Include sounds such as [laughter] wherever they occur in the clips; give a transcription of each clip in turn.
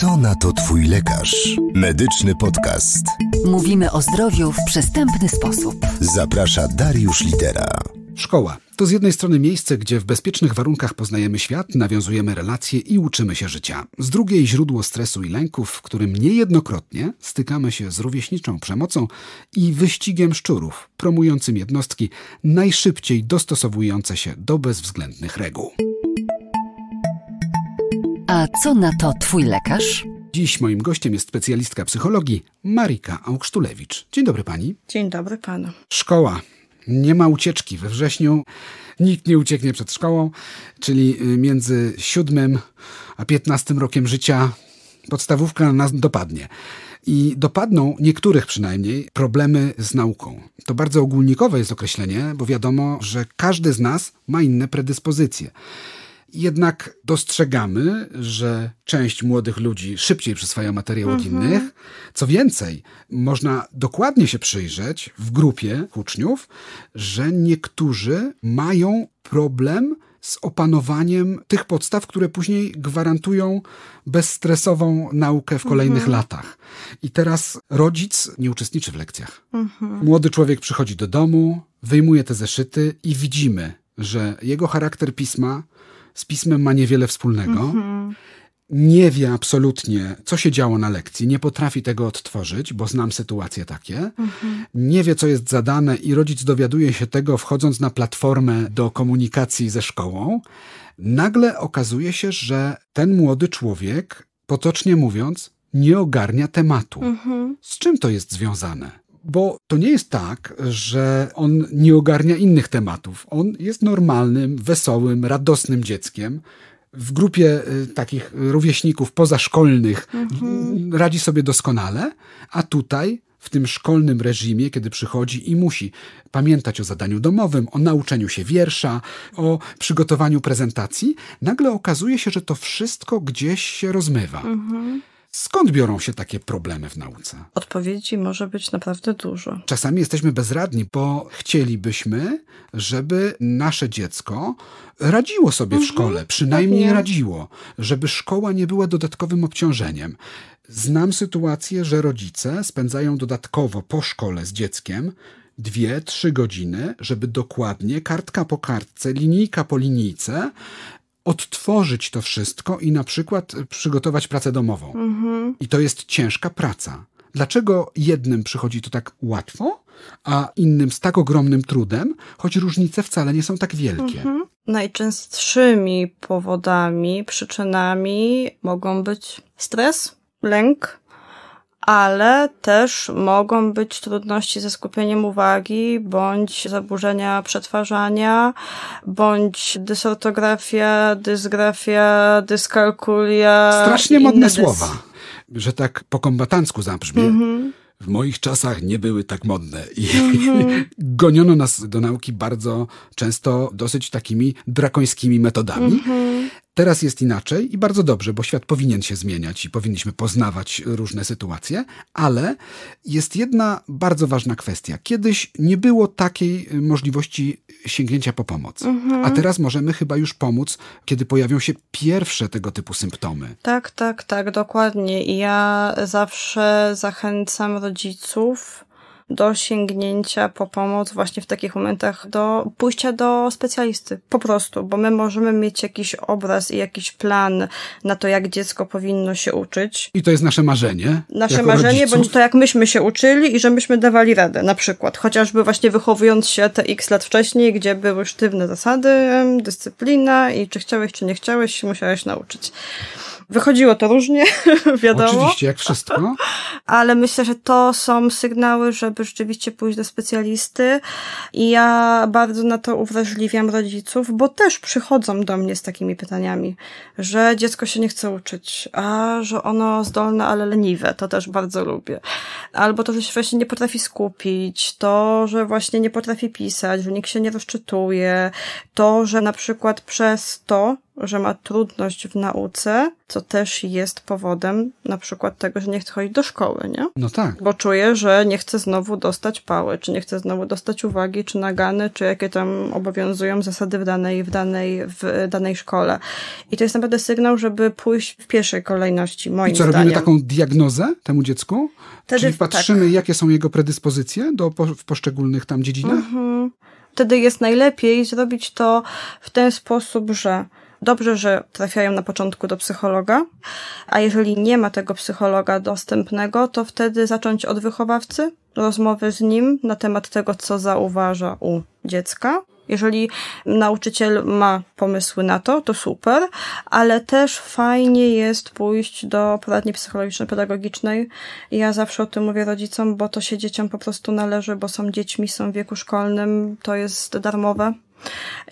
Co na to Twój lekarz? Medyczny podcast. Mówimy o zdrowiu w przystępny sposób. Zaprasza Dariusz Litera. Szkoła to z jednej strony miejsce, gdzie w bezpiecznych warunkach poznajemy świat, nawiązujemy relacje i uczymy się życia. Z drugiej źródło stresu i lęków, w którym niejednokrotnie stykamy się z rówieśniczą przemocą i wyścigiem szczurów, promującym jednostki najszybciej dostosowujące się do bezwzględnych reguł. A co na to Twój lekarz? Dziś moim gościem jest specjalistka psychologii Marika Augsztulewicz. Dzień dobry pani. Dzień dobry panu. Szkoła. Nie ma ucieczki. We wrześniu nikt nie ucieknie przed szkołą, czyli y, między siódmym a piętnastym rokiem życia podstawówka nas dopadnie. I dopadną niektórych przynajmniej problemy z nauką. To bardzo ogólnikowe jest określenie, bo wiadomo, że każdy z nas ma inne predyspozycje. Jednak dostrzegamy, że część młodych ludzi szybciej przyswaja materiał od innych. Co więcej, można dokładnie się przyjrzeć w grupie uczniów, że niektórzy mają problem z opanowaniem tych podstaw, które później gwarantują bezstresową naukę w kolejnych latach. I teraz rodzic nie uczestniczy w lekcjach. Młody człowiek przychodzi do domu, wyjmuje te zeszyty i widzimy, że jego charakter pisma z pismem ma niewiele wspólnego. Nie wie absolutnie, co się działo na lekcji, nie potrafi tego odtworzyć, bo znam sytuacje takie. Nie wie, co jest zadane, i rodzic dowiaduje się tego, wchodząc na platformę do komunikacji ze szkołą. Nagle okazuje się, że ten młody człowiek, potocznie mówiąc, nie ogarnia tematu. Z czym to jest związane? Bo to nie jest tak, że on nie ogarnia innych tematów. On jest normalnym, wesołym, radosnym dzieckiem. W grupie y, takich rówieśników pozaszkolnych y, radzi sobie doskonale, a tutaj w tym szkolnym reżimie, kiedy przychodzi i musi pamiętać o zadaniu domowym, o nauczeniu się wiersza, o przygotowaniu prezentacji, nagle okazuje się, że to wszystko gdzieś się rozmywa. Skąd biorą się takie problemy w nauce? Odpowiedzi może być naprawdę dużo. Czasami jesteśmy bezradni, bo chcielibyśmy, żeby nasze dziecko radziło sobie w szkole, przynajmniej radziło, żeby szkoła nie była dodatkowym obciążeniem. Znam sytuację, że rodzice spędzają dodatkowo po szkole z dzieckiem dwie, trzy godziny, żeby dokładnie, kartka po kartce, linijka po linijce, odtworzyć to wszystko i na przykład przygotować pracę domową. I to jest ciężka praca. Dlaczego jednym przychodzi to tak łatwo, a innym z tak ogromnym trudem, choć różnice wcale nie są tak wielkie? Najczęstszymi powodami, przyczynami mogą być stres, lęk, ale też mogą być trudności ze skupieniem uwagi, bądź zaburzenia przetwarzania, bądź dysortografia, dysgrafia, dyskalkulia. Strasznie modne dys- słowa, że tak po kombatancku zabrzmie. W moich czasach nie były tak modne i [laughs] goniono nas do nauki bardzo często dosyć takimi drakońskimi metodami. Teraz jest inaczej i bardzo dobrze, bo świat powinien się zmieniać i powinniśmy poznawać różne sytuacje, ale jest jedna bardzo ważna kwestia. Kiedyś nie było takiej y, możliwości sięgnięcia po pomoc, a teraz możemy chyba już pomóc, kiedy pojawią się pierwsze tego typu symptomy. Tak, tak, tak, dokładnie. I ja zawsze zachęcam rodziców do sięgnięcia po pomoc właśnie w takich momentach, do pójścia do specjalisty. Po prostu, bo my możemy mieć jakiś obraz i jakiś plan na to, jak dziecko powinno się uczyć. I to jest nasze marzenie. Nasze marzenie, rodziców. bądź to jak myśmy się uczyli i że myśmy dawali radę, na przykład. Chociażby właśnie wychowując się te x lat wcześniej, gdzie były sztywne zasady, dyscyplina i czy chciałeś, czy nie chciałeś, musiałeś nauczyć. Wychodziło to różnie, [laughs] wiadomo. Oczywiście, jak wszystko. Ale myślę, że to są sygnały, żeby rzeczywiście pójść do specjalisty. I ja bardzo na to uwrażliwiam rodziców, bo też przychodzą do mnie z takimi pytaniami, że dziecko się nie chce uczyć, a że ono zdolne, ale leniwe. To też bardzo lubię. Albo to, że się właśnie nie potrafi skupić, to, że właśnie nie potrafi pisać, że nikt się nie rozczytuje, to, że na przykład przez to, że ma trudność w nauce, co też jest powodem na przykład tego, że nie chce chodzić do szkoły, nie? No tak. Bo czuje, że nie chce znowu dostać pały, czy nie chce znowu dostać uwagi, czy nagany, czy jakie tam obowiązują zasady w danej, w danej, w danej szkole. I to jest naprawdę sygnał, żeby pójść w pierwszej kolejności, moim I co, zdaniem. robimy taką diagnozę temu dziecku? Wtedy Czyli patrzymy, tak. jakie są jego predyspozycje do, po, w poszczególnych tam dziedzinach? Mhm. Wtedy jest najlepiej zrobić to w ten sposób, że dobrze, że trafiają na początku do psychologa, a jeżeli nie ma tego psychologa dostępnego, to wtedy zacząć od wychowawcy, rozmowy z nim na temat tego, co zauważa u dziecka. Jeżeli nauczyciel ma pomysły na to, to super, ale też fajnie jest pójść do poradni psychologiczno-pedagogicznej. Ja zawsze o tym mówię rodzicom, bo to się dzieciom po prostu należy, bo są dziećmi, są w wieku szkolnym, to jest darmowe.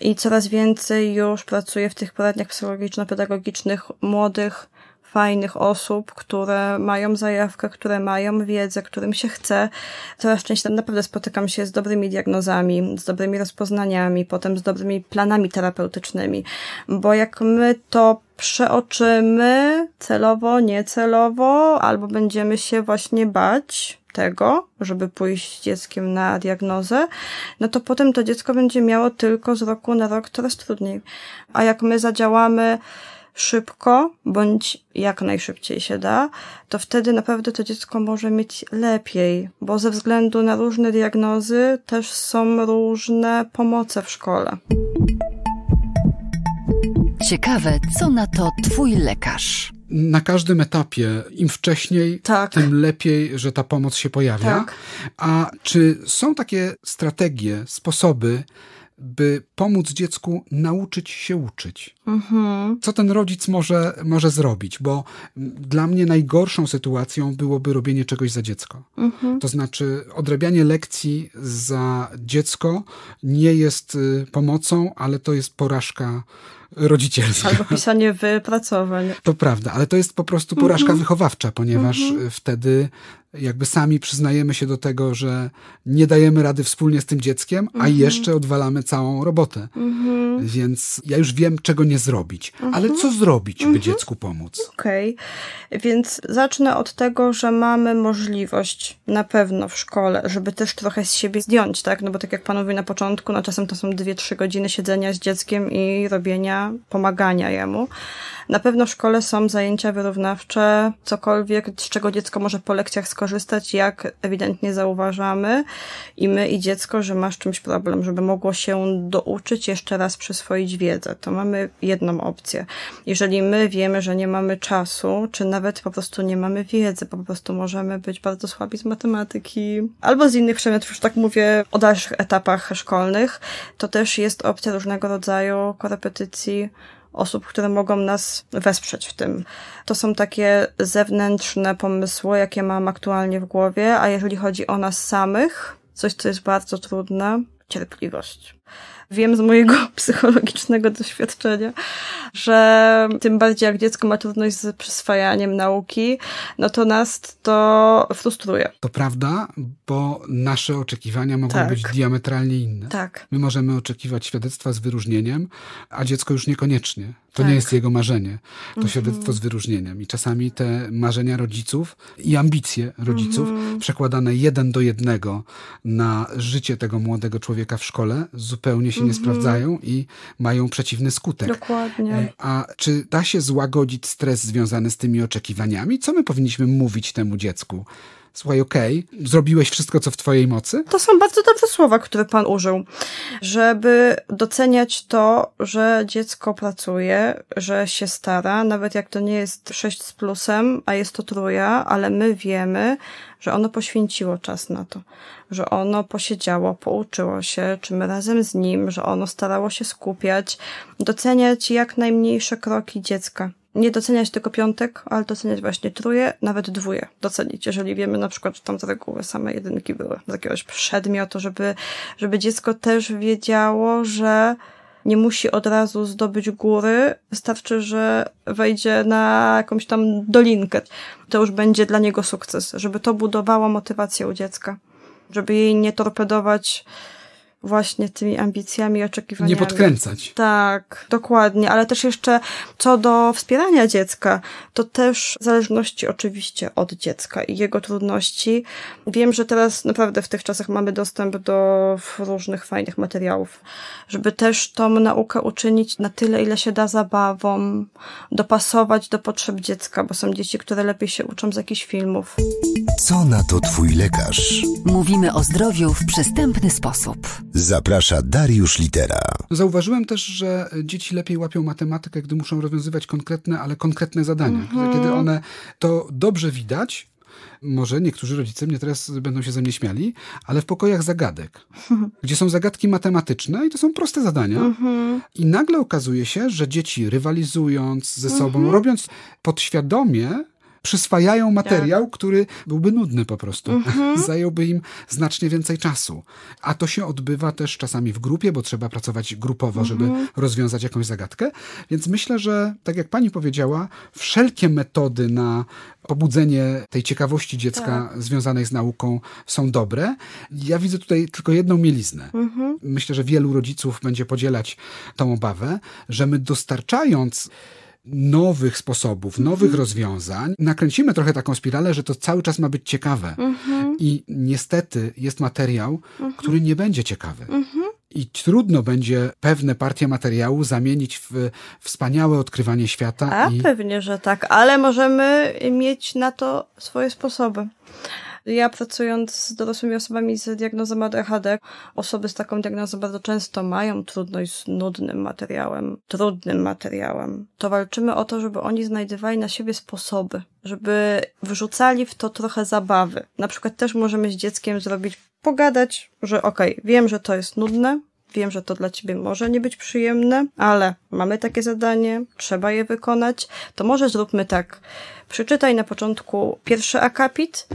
I coraz więcej już pracuje w tych poradniach psychologiczno-pedagogicznych młodych, fajnych osób, które mają zajawkę, które mają wiedzę, którym się chce. Coraz częściej naprawdę spotykam się z dobrymi diagnozami, z dobrymi rozpoznaniami, potem z dobrymi planami terapeutycznymi, bo jak my to przeoczymy celowo, niecelowo, albo będziemy się właśnie bać tego, żeby pójść z dzieckiem na diagnozę, no to potem to dziecko będzie miało tylko z roku na rok coraz trudniej. A jak my zadziałamy szybko, bądź jak najszybciej się da, to wtedy naprawdę to dziecko może mieć lepiej, bo ze względu na różne diagnozy też są różne pomoce w szkole. Ciekawe, co na to Twój lekarz? Na każdym etapie, im wcześniej, Tak. tym lepiej, że ta pomoc się pojawia. Tak. A czy są takie strategie, sposoby, by pomóc dziecku nauczyć się uczyć? Mhm. Co ten rodzic może, może zrobić? Bo dla mnie najgorszą sytuacją byłoby robienie czegoś za dziecko. Mhm. To znaczy, odrabianie lekcji za dziecko nie jest y, pomocą, ale to jest porażka rodzicielska. Albo pisanie wypracowań. To prawda, ale to jest po prostu porażka Mhm. wychowawcza, ponieważ y, wtedy jakby sami przyznajemy się do tego, że nie dajemy rady wspólnie z tym dzieckiem, a Mhm. jeszcze odwalamy całą robotę. Więc ja już wiem, czego nie zrobić. Ale co zrobić, by dziecku pomóc? Okej, więc zacznę od tego, że mamy możliwość na pewno w szkole, żeby też trochę z siebie zdjąć, tak? No bo tak jak pan mówił na początku, no czasem to są dwie, trzy godziny siedzenia z dzieckiem i robienia, pomagania jemu. Na pewno w szkole są zajęcia wyrównawcze, cokolwiek, z czego dziecko może po lekcjach skorzystać, jak ewidentnie zauważamy i my i dziecko, że masz czymś problem, żeby mogło się douczyć, jeszcze raz przyswoić wiedzę. To mamy jedną opcję. Jeżeli my wiemy, że nie mamy czasu, czy nawet po prostu nie mamy wiedzy, po prostu możemy być bardzo słabi z matematyki albo z innych przedmiotów, już tak mówię o dalszych etapach szkolnych, to też jest opcja różnego rodzaju korepetycji, osób, które mogą nas wesprzeć w tym. To są takie zewnętrzne pomysły, jakie mam aktualnie w głowie, a jeżeli chodzi o nas samych, coś, co jest bardzo trudne, cierpliwość. Wiem z mojego [laughs] psychologicznego doświadczenia, że tym bardziej jak dziecko ma trudność z przyswajaniem nauki, no to nas to frustruje. To prawda, bo nasze oczekiwania mogą Tak. być diametralnie inne. Tak. My możemy oczekiwać świadectwa z wyróżnieniem, a dziecko już niekoniecznie. To Tak. nie jest jego marzenie, to Mhm. świadectwo z wyróżnieniem. I czasami te marzenia rodziców i ambicje rodziców Mhm. przekładane jeden do jednego na życie tego młodego człowieka w szkole zupełnie się nie Mhm. sprawdzają i mają przeciwny skutek. Dokładnie. E, A czy da się złagodzić stres związany z tymi oczekiwaniami? Co my powinniśmy mówić temu dziecku? Słuchaj, okej, zrobiłeś wszystko, co w twojej mocy? To są bardzo dobre słowa, które pan użył. Żeby doceniać to, że dziecko pracuje, że się stara, nawet jak to nie jest 6 z plusem, a jest to trójka, ale my wiemy, że ono poświęciło czas na to, że ono posiedziało, pouczyło się, czy my razem z nim, że ono starało się skupiać, doceniać jak najmniejsze kroki dziecka. Nie doceniać tylko piątek, ale doceniać właśnie truje, nawet dwóje docenić, jeżeli wiemy na przykład, że tam z reguły same jedynki były z jakiegoś przedmiotu, żeby, żeby dziecko też wiedziało, że nie musi od razu zdobyć góry, wystarczy, że wejdzie na jakąś tam dolinkę. To już będzie dla niego sukces, żeby to budowało motywację u dziecka, żeby jej nie torpedować właśnie tymi ambicjami, oczekiwaniami. Nie podkręcać. Tak, dokładnie, ale też jeszcze co do wspierania dziecka, to też w zależności oczywiście od dziecka i jego trudności. Wiem, że teraz naprawdę w tych czasach mamy dostęp do różnych fajnych materiałów, żeby też tą naukę uczynić na tyle, ile się da zabawą, dopasować do potrzeb dziecka, bo są dzieci, które lepiej się uczą z jakichś filmów. Co na to twój lekarz? Mówimy o zdrowiu w przystępny sposób. Zaprasza Dariusz Litera. Zauważyłem też, że dzieci lepiej łapią matematykę, gdy muszą rozwiązywać konkretne, ale konkretne zadania. Kiedy one to dobrze widać, może niektórzy rodzice mnie teraz będą się ze mnie śmiali, ale w pokojach zagadek, [laughs] gdzie są zagadki matematyczne i to są proste zadania. I nagle okazuje się, że dzieci rywalizując ze sobą, robiąc podświadomie, przyswajają materiał, który byłby nudny po prostu. [laughs] Zająłby im znacznie więcej czasu. A to się odbywa też czasami w grupie, bo trzeba pracować grupowo, żeby rozwiązać jakąś zagadkę. Więc myślę, że tak jak pani powiedziała, wszelkie metody na pobudzenie tej ciekawości dziecka związanej z nauką są dobre. Ja widzę tutaj tylko jedną mieliznę. Myślę, że wielu rodziców będzie podzielać tą obawę, że my dostarczając nowych sposobów, nowych rozwiązań, nakręcimy trochę taką spiralę, że to cały czas ma być ciekawe. I niestety jest materiał, który nie będzie ciekawy. I trudno będzie pewne partie materiału zamienić w wspaniałe odkrywanie świata. A i... pewnie, że tak, ale możemy mieć na to swoje sposoby. Ja pracując z dorosłymi osobami z diagnozą ADHD, osoby z taką diagnozą bardzo często mają trudność z nudnym materiałem, trudnym materiałem. To walczymy o to, żeby oni znajdywali na siebie sposoby, żeby wrzucali w to trochę zabawy. Na przykład też możemy z dzieckiem zrobić, pogadać, że okej, okay, wiem, że to jest nudne, Wiem, że to dla ciebie może nie być przyjemne, ale mamy takie zadanie, trzeba je wykonać. To może zróbmy tak. Przeczytaj na początku pierwszy akapit,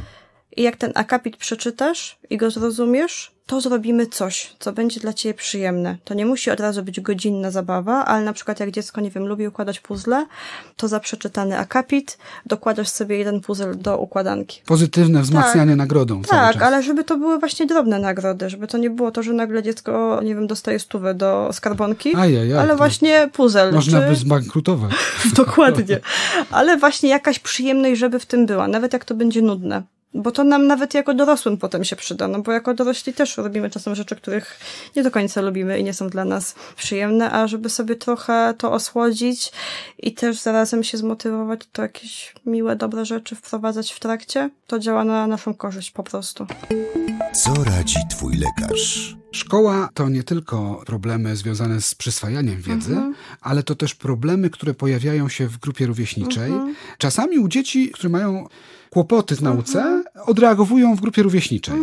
i jak ten akapit przeczytasz i go zrozumiesz, to zrobimy coś, co będzie dla ciebie przyjemne. To nie musi od razu być godzinna zabawa, ale na przykład jak dziecko, nie wiem, lubi układać puzzle, to za przeczytany akapit dokładasz sobie jeden puzzle do układanki. Pozytywne wzmacnianie tak. nagrodą. Tak, ale żeby to były właśnie drobne nagrody, żeby to nie było to, że nagle dziecko, nie wiem, dostaje stówę do skarbonki, Ajajaj, ale właśnie puzzle. Można czy... by zbankrutować. [laughs] Dokładnie. Ale właśnie jakaś przyjemność, żeby w tym była, nawet jak to będzie nudne. Bo to nam nawet jako dorosłym potem się przyda, no bo jako dorośli też robimy czasem rzeczy, których nie do końca lubimy i nie są dla nas przyjemne, a żeby sobie trochę to osłodzić i też zarazem się zmotywować, to jakieś miłe, dobre rzeczy wprowadzać w trakcie, to działa na naszą korzyść po prostu. Co radzi twój lekarz? Szkoła to nie tylko problemy związane z przyswajaniem wiedzy, Mhm. ale to też problemy, które pojawiają się w grupie rówieśniczej. Mhm. Czasami u dzieci, które mają kłopoty w nauce, odreagowują w grupie rówieśniczej.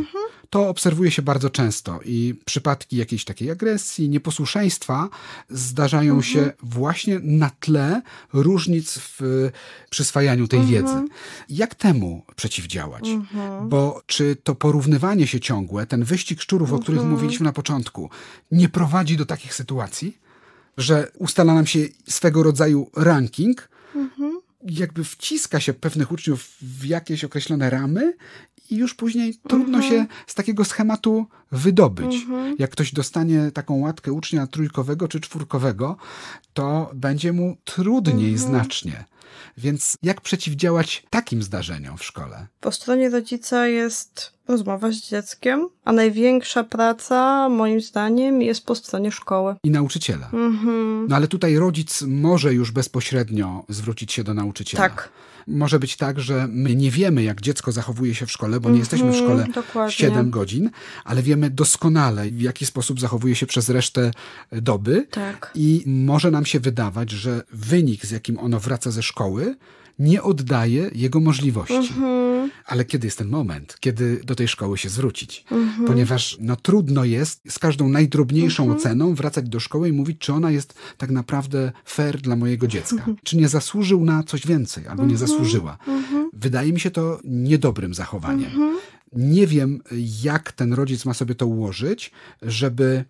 To obserwuje się bardzo często i przypadki jakiejś takiej agresji, nieposłuszeństwa zdarzają się właśnie na tle różnic w przyswajaniu tej wiedzy. Jak temu przeciwdziałać? Bo czy to porównywanie się ciągłe, ten wyścig szczurów, o których mówiliśmy na początku, nie prowadzi do takich sytuacji, że ustala nam się swego rodzaju ranking, jakby wciska się pewnych uczniów w jakieś określone ramy i już później trudno się z takiego schematu wydobyć. Jak ktoś dostanie taką łatkę ucznia trójkowego czy czwórkowego, to będzie mu trudniej znacznie. Więc jak przeciwdziałać takim zdarzeniom w szkole? Po stronie rodzica jest rozmowa z dzieckiem, a największa praca, moim zdaniem, jest po stronie szkoły. I nauczyciela. No ale tutaj rodzic może już bezpośrednio zwrócić się do nauczyciela. Tak. Może być tak, że my nie wiemy, jak dziecko zachowuje się w szkole, bo nie jesteśmy w szkole Mhm, dokładnie. 7 godzin, ale wiemy doskonale, w jaki sposób zachowuje się przez resztę doby. Tak. I może nam się wydawać, że wynik, z jakim ono wraca ze szkoły, nie oddaje jego możliwości. Mhm. Ale kiedy jest ten moment, kiedy do tej szkoły się zwrócić? Ponieważ no, trudno jest z każdą najdrobniejszą oceną wracać do szkoły i mówić, czy ona jest tak naprawdę fair dla mojego dziecka. Czy nie zasłużył na coś więcej, albo nie zasłużyła. Wydaje mi się to niedobrym zachowaniem. Nie wiem, jak ten rodzic ma sobie to ułożyć, żeby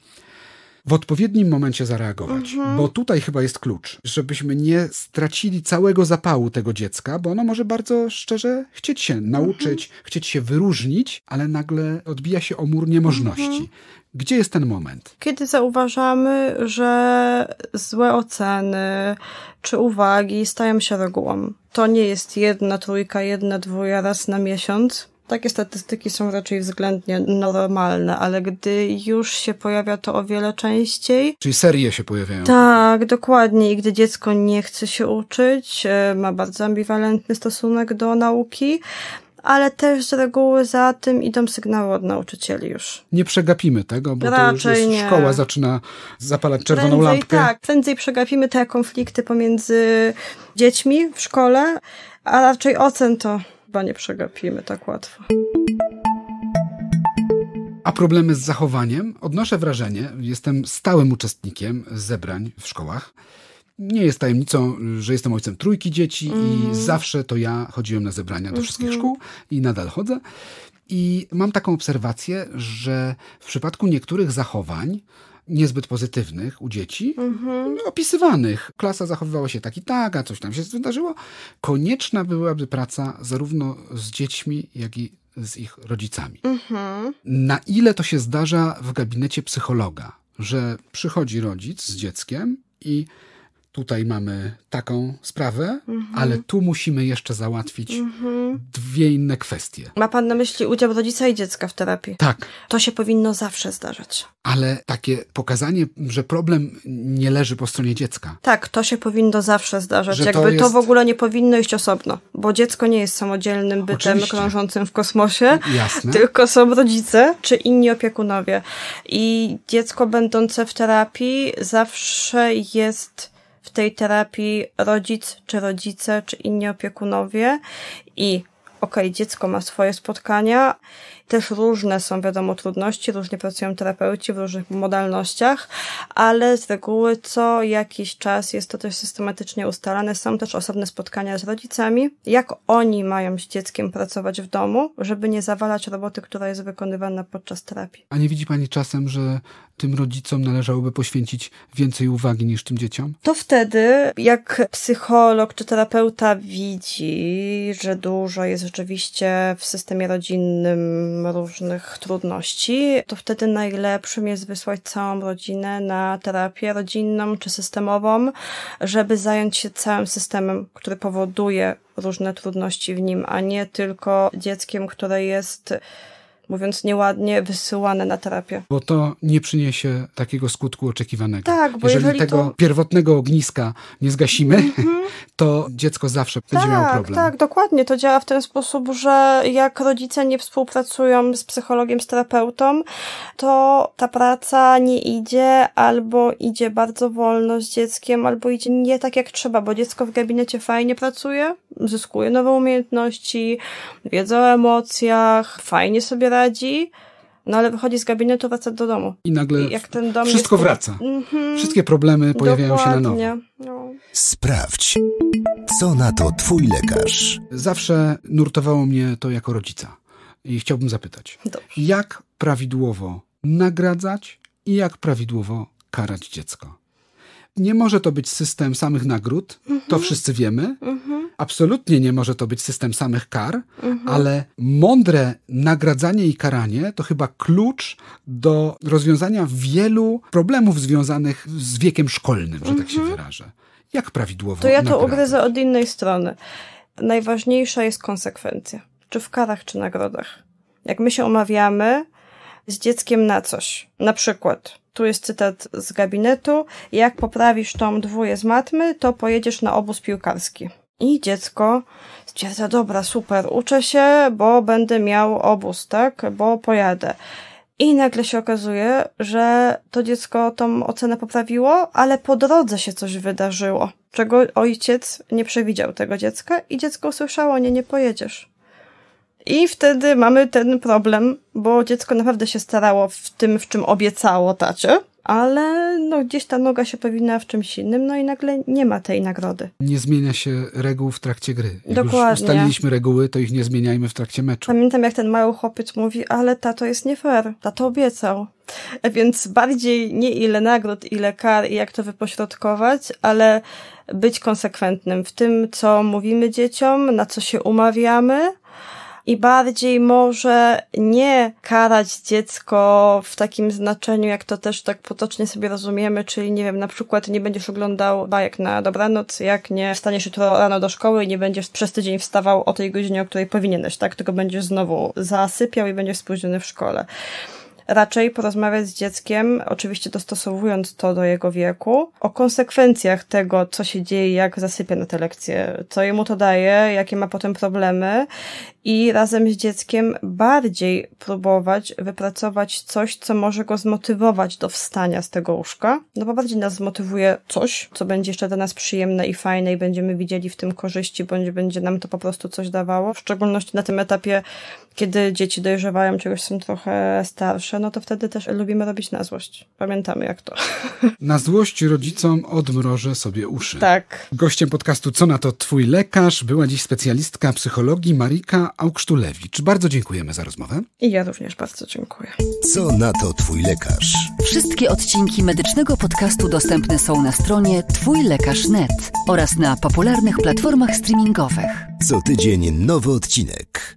w odpowiednim momencie zareagować. Bo tutaj chyba jest klucz, żebyśmy nie stracili całego zapału tego dziecka, bo ono może bardzo szczerze chcieć się nauczyć, chcieć się wyróżnić, ale nagle odbija się o mur niemożności. Gdzie jest ten moment? Kiedy zauważamy, że złe oceny czy uwagi stają się regułą. To nie jest jedna trójka, jedna dwójka raz na miesiąc. Takie statystyki są raczej względnie normalne, ale gdy już się pojawia to o wiele częściej, Czyli serie się pojawiają. tak, dokładnie. I gdy dziecko nie chce się uczyć, e, ma bardzo ambiwalentny stosunek do nauki, ale też z reguły za tym idą sygnały od nauczycieli już. Nie przegapimy tego, bo to już Raczej jest nie. szkoła zaczyna zapalać czerwoną prędzej, lampkę. Tak, prędzej przegapimy te konflikty pomiędzy dziećmi w szkole, a raczej ocen to chyba nie przegapimy tak łatwo. A problemy z zachowaniem? Odnoszę wrażenie, jestem stałym uczestnikiem zebrań w szkołach. Nie jest tajemnicą, że jestem ojcem trójki dzieci i zawsze to ja chodziłem na zebrania do wszystkich szkół i nadal chodzę. I mam taką obserwację, że w przypadku niektórych zachowań, niezbyt pozytywnych u dzieci, opisywanych, klasa zachowywała się tak i tak, a coś tam się wydarzyło, konieczna byłaby praca zarówno z dziećmi, jak i z ich rodzicami. Na ile to się zdarza w gabinecie psychologa, że przychodzi rodzic z dzieckiem i tutaj mamy taką sprawę, ale tu musimy jeszcze załatwić dwie inne kwestie. Ma pan na myśli udział rodzica i dziecka w terapii? Tak, To się powinno zawsze zdarzać. ale takie pokazanie, że problem nie leży po stronie dziecka. Tak, to się powinno zawsze zdarzać. Że to Jakby to, jest- w ogóle nie powinno iść osobno, bo dziecko nie jest samodzielnym bytem Oczywiście. krążącym w kosmosie, Jasne. [laughs] tylko są rodzice czy inni opiekunowie. I dziecko będące w terapii zawsze jest w tej terapii rodzic czy rodzice czy inni opiekunowie. I okej, dziecko ma swoje spotkania, też różne są, wiadomo, trudności, różnie pracują terapeuci w różnych modalnościach, ale z reguły co jakiś czas jest to też systematycznie ustalane. Są też osobne spotkania z rodzicami, jak oni mają z dzieckiem pracować w domu, żeby nie zawalać roboty, która jest wykonywana podczas terapii. A nie widzi pani czasem, że tym rodzicom należałoby poświęcić więcej uwagi niż tym dzieciom? To wtedy, jak psycholog czy terapeuta widzi, że dużo jest rzeczywiście w systemie rodzinnym różnych trudności, to wtedy najlepszym jest wysłać całą rodzinę na terapię rodzinną czy systemową, żeby zająć się całym systemem, który powoduje różne trudności w nim, a nie tylko dzieckiem, które jest, mówiąc nieładnie, wysyłane na terapię. Bo to nie przyniesie takiego skutku oczekiwanego. Tak, bo jeżeli, jeżeli tego to- pierwotnego ogniska nie zgasimy, [laughs] to dziecko zawsze będzie miało Tak, problem. tak, dokładnie. To działa w ten sposób, że jak rodzice nie współpracują z psychologiem, z terapeutą, to ta praca nie idzie, albo idzie bardzo wolno z dzieckiem, albo idzie nie tak jak trzeba, bo dziecko w gabinecie fajnie pracuje, zyskuje nowe umiejętności, wiedzę o emocjach, fajnie sobie radzi, no ale wychodzi z gabinetu, wraca do domu. I nagle I jak ten dom wszystko jest... wraca. Mhm, Wszystkie problemy pojawiają się na nowo. dokładnie. No. Sprawdź, co na to Twój lekarz. Zawsze nurtowało mnie to jako rodzica. I chciałbym zapytać, Dobrze. jak prawidłowo nagradzać i jak prawidłowo karać dziecko? Nie może to być system samych nagród, to wszyscy wiemy. Absolutnie nie może to być system samych kar, ale mądre nagradzanie i karanie to chyba klucz do rozwiązania wielu problemów związanych z wiekiem szkolnym, że tak się wyrażę. Jak prawidłowo To ja to nagradzać? ugryzę od innej strony. Najważniejsza jest konsekwencja. Czy w karach, czy nagrodach. Jak my się umawiamy z dzieckiem na coś, na przykład, tu jest cytat z gabinetu, jak poprawisz tą dwóję z matmy, to pojedziesz na obóz piłkarski. I dziecko stwierdza, dobra, super, uczę się, bo będę miał obóz, tak, bo pojadę. I nagle się okazuje, że to dziecko tą ocenę poprawiło, ale po drodze się coś wydarzyło, czego ojciec nie przewidział tego dziecka i dziecko usłyszało, nie, nie pojedziesz. I wtedy mamy ten problem, bo dziecko naprawdę się starało w tym, w czym obiecało tacie, ale no gdzieś ta noga się powinna w czymś innym, no i nagle nie ma tej nagrody. Nie zmienia się reguł w trakcie gry. Jak Dokładnie. już ustaliliśmy reguły, to ich nie zmieniajmy w trakcie meczu. Pamiętam, jak ten mały chłopiec mówi, ale tato jest nie fair, tato obiecał. Więc bardziej nie ile nagród, ile kar i jak to wypośrodkować, ale być konsekwentnym w tym, co mówimy dzieciom, na co się umawiamy, i bardziej może nie karać dziecko w takim znaczeniu, jak to też tak potocznie sobie rozumiemy, czyli nie wiem, na przykład nie będziesz oglądał bajek na dobranoc, jak nie wstaniesz jutro rano do szkoły i nie będziesz przez tydzień wstawał o tej godzinie, o której powinieneś, tak? Tylko będziesz znowu zasypiał i będziesz spóźniony w szkole raczej porozmawiać z dzieckiem, oczywiście dostosowując to do jego wieku, o konsekwencjach tego, co się dzieje, jak zasypia na te lekcje, co jemu to daje, jakie ma potem problemy i razem z dzieckiem bardziej próbować wypracować coś, co może go zmotywować do wstania z tego łóżka, no bo bardziej nas zmotywuje coś, co będzie jeszcze dla nas przyjemne i fajne i będziemy widzieli w tym korzyści, bądź będzie nam to po prostu coś dawało, w szczególności na tym etapie, kiedy dzieci dojrzewają, czegoś są trochę starsze, no to wtedy też lubimy robić na złość. Pamiętamy jak to. [laughs] Na złość rodzicom odmrożę sobie uszy. Tak. Gościem podcastu Co na to Twój lekarz była dziś specjalistka psychologii Marika Augsztulewicz. Bardzo dziękujemy za rozmowę. I ja również bardzo dziękuję. Co na to Twój lekarz? Wszystkie odcinki medycznego podcastu dostępne są na stronie twójlekarz.net oraz na popularnych platformach streamingowych. Co tydzień nowy odcinek.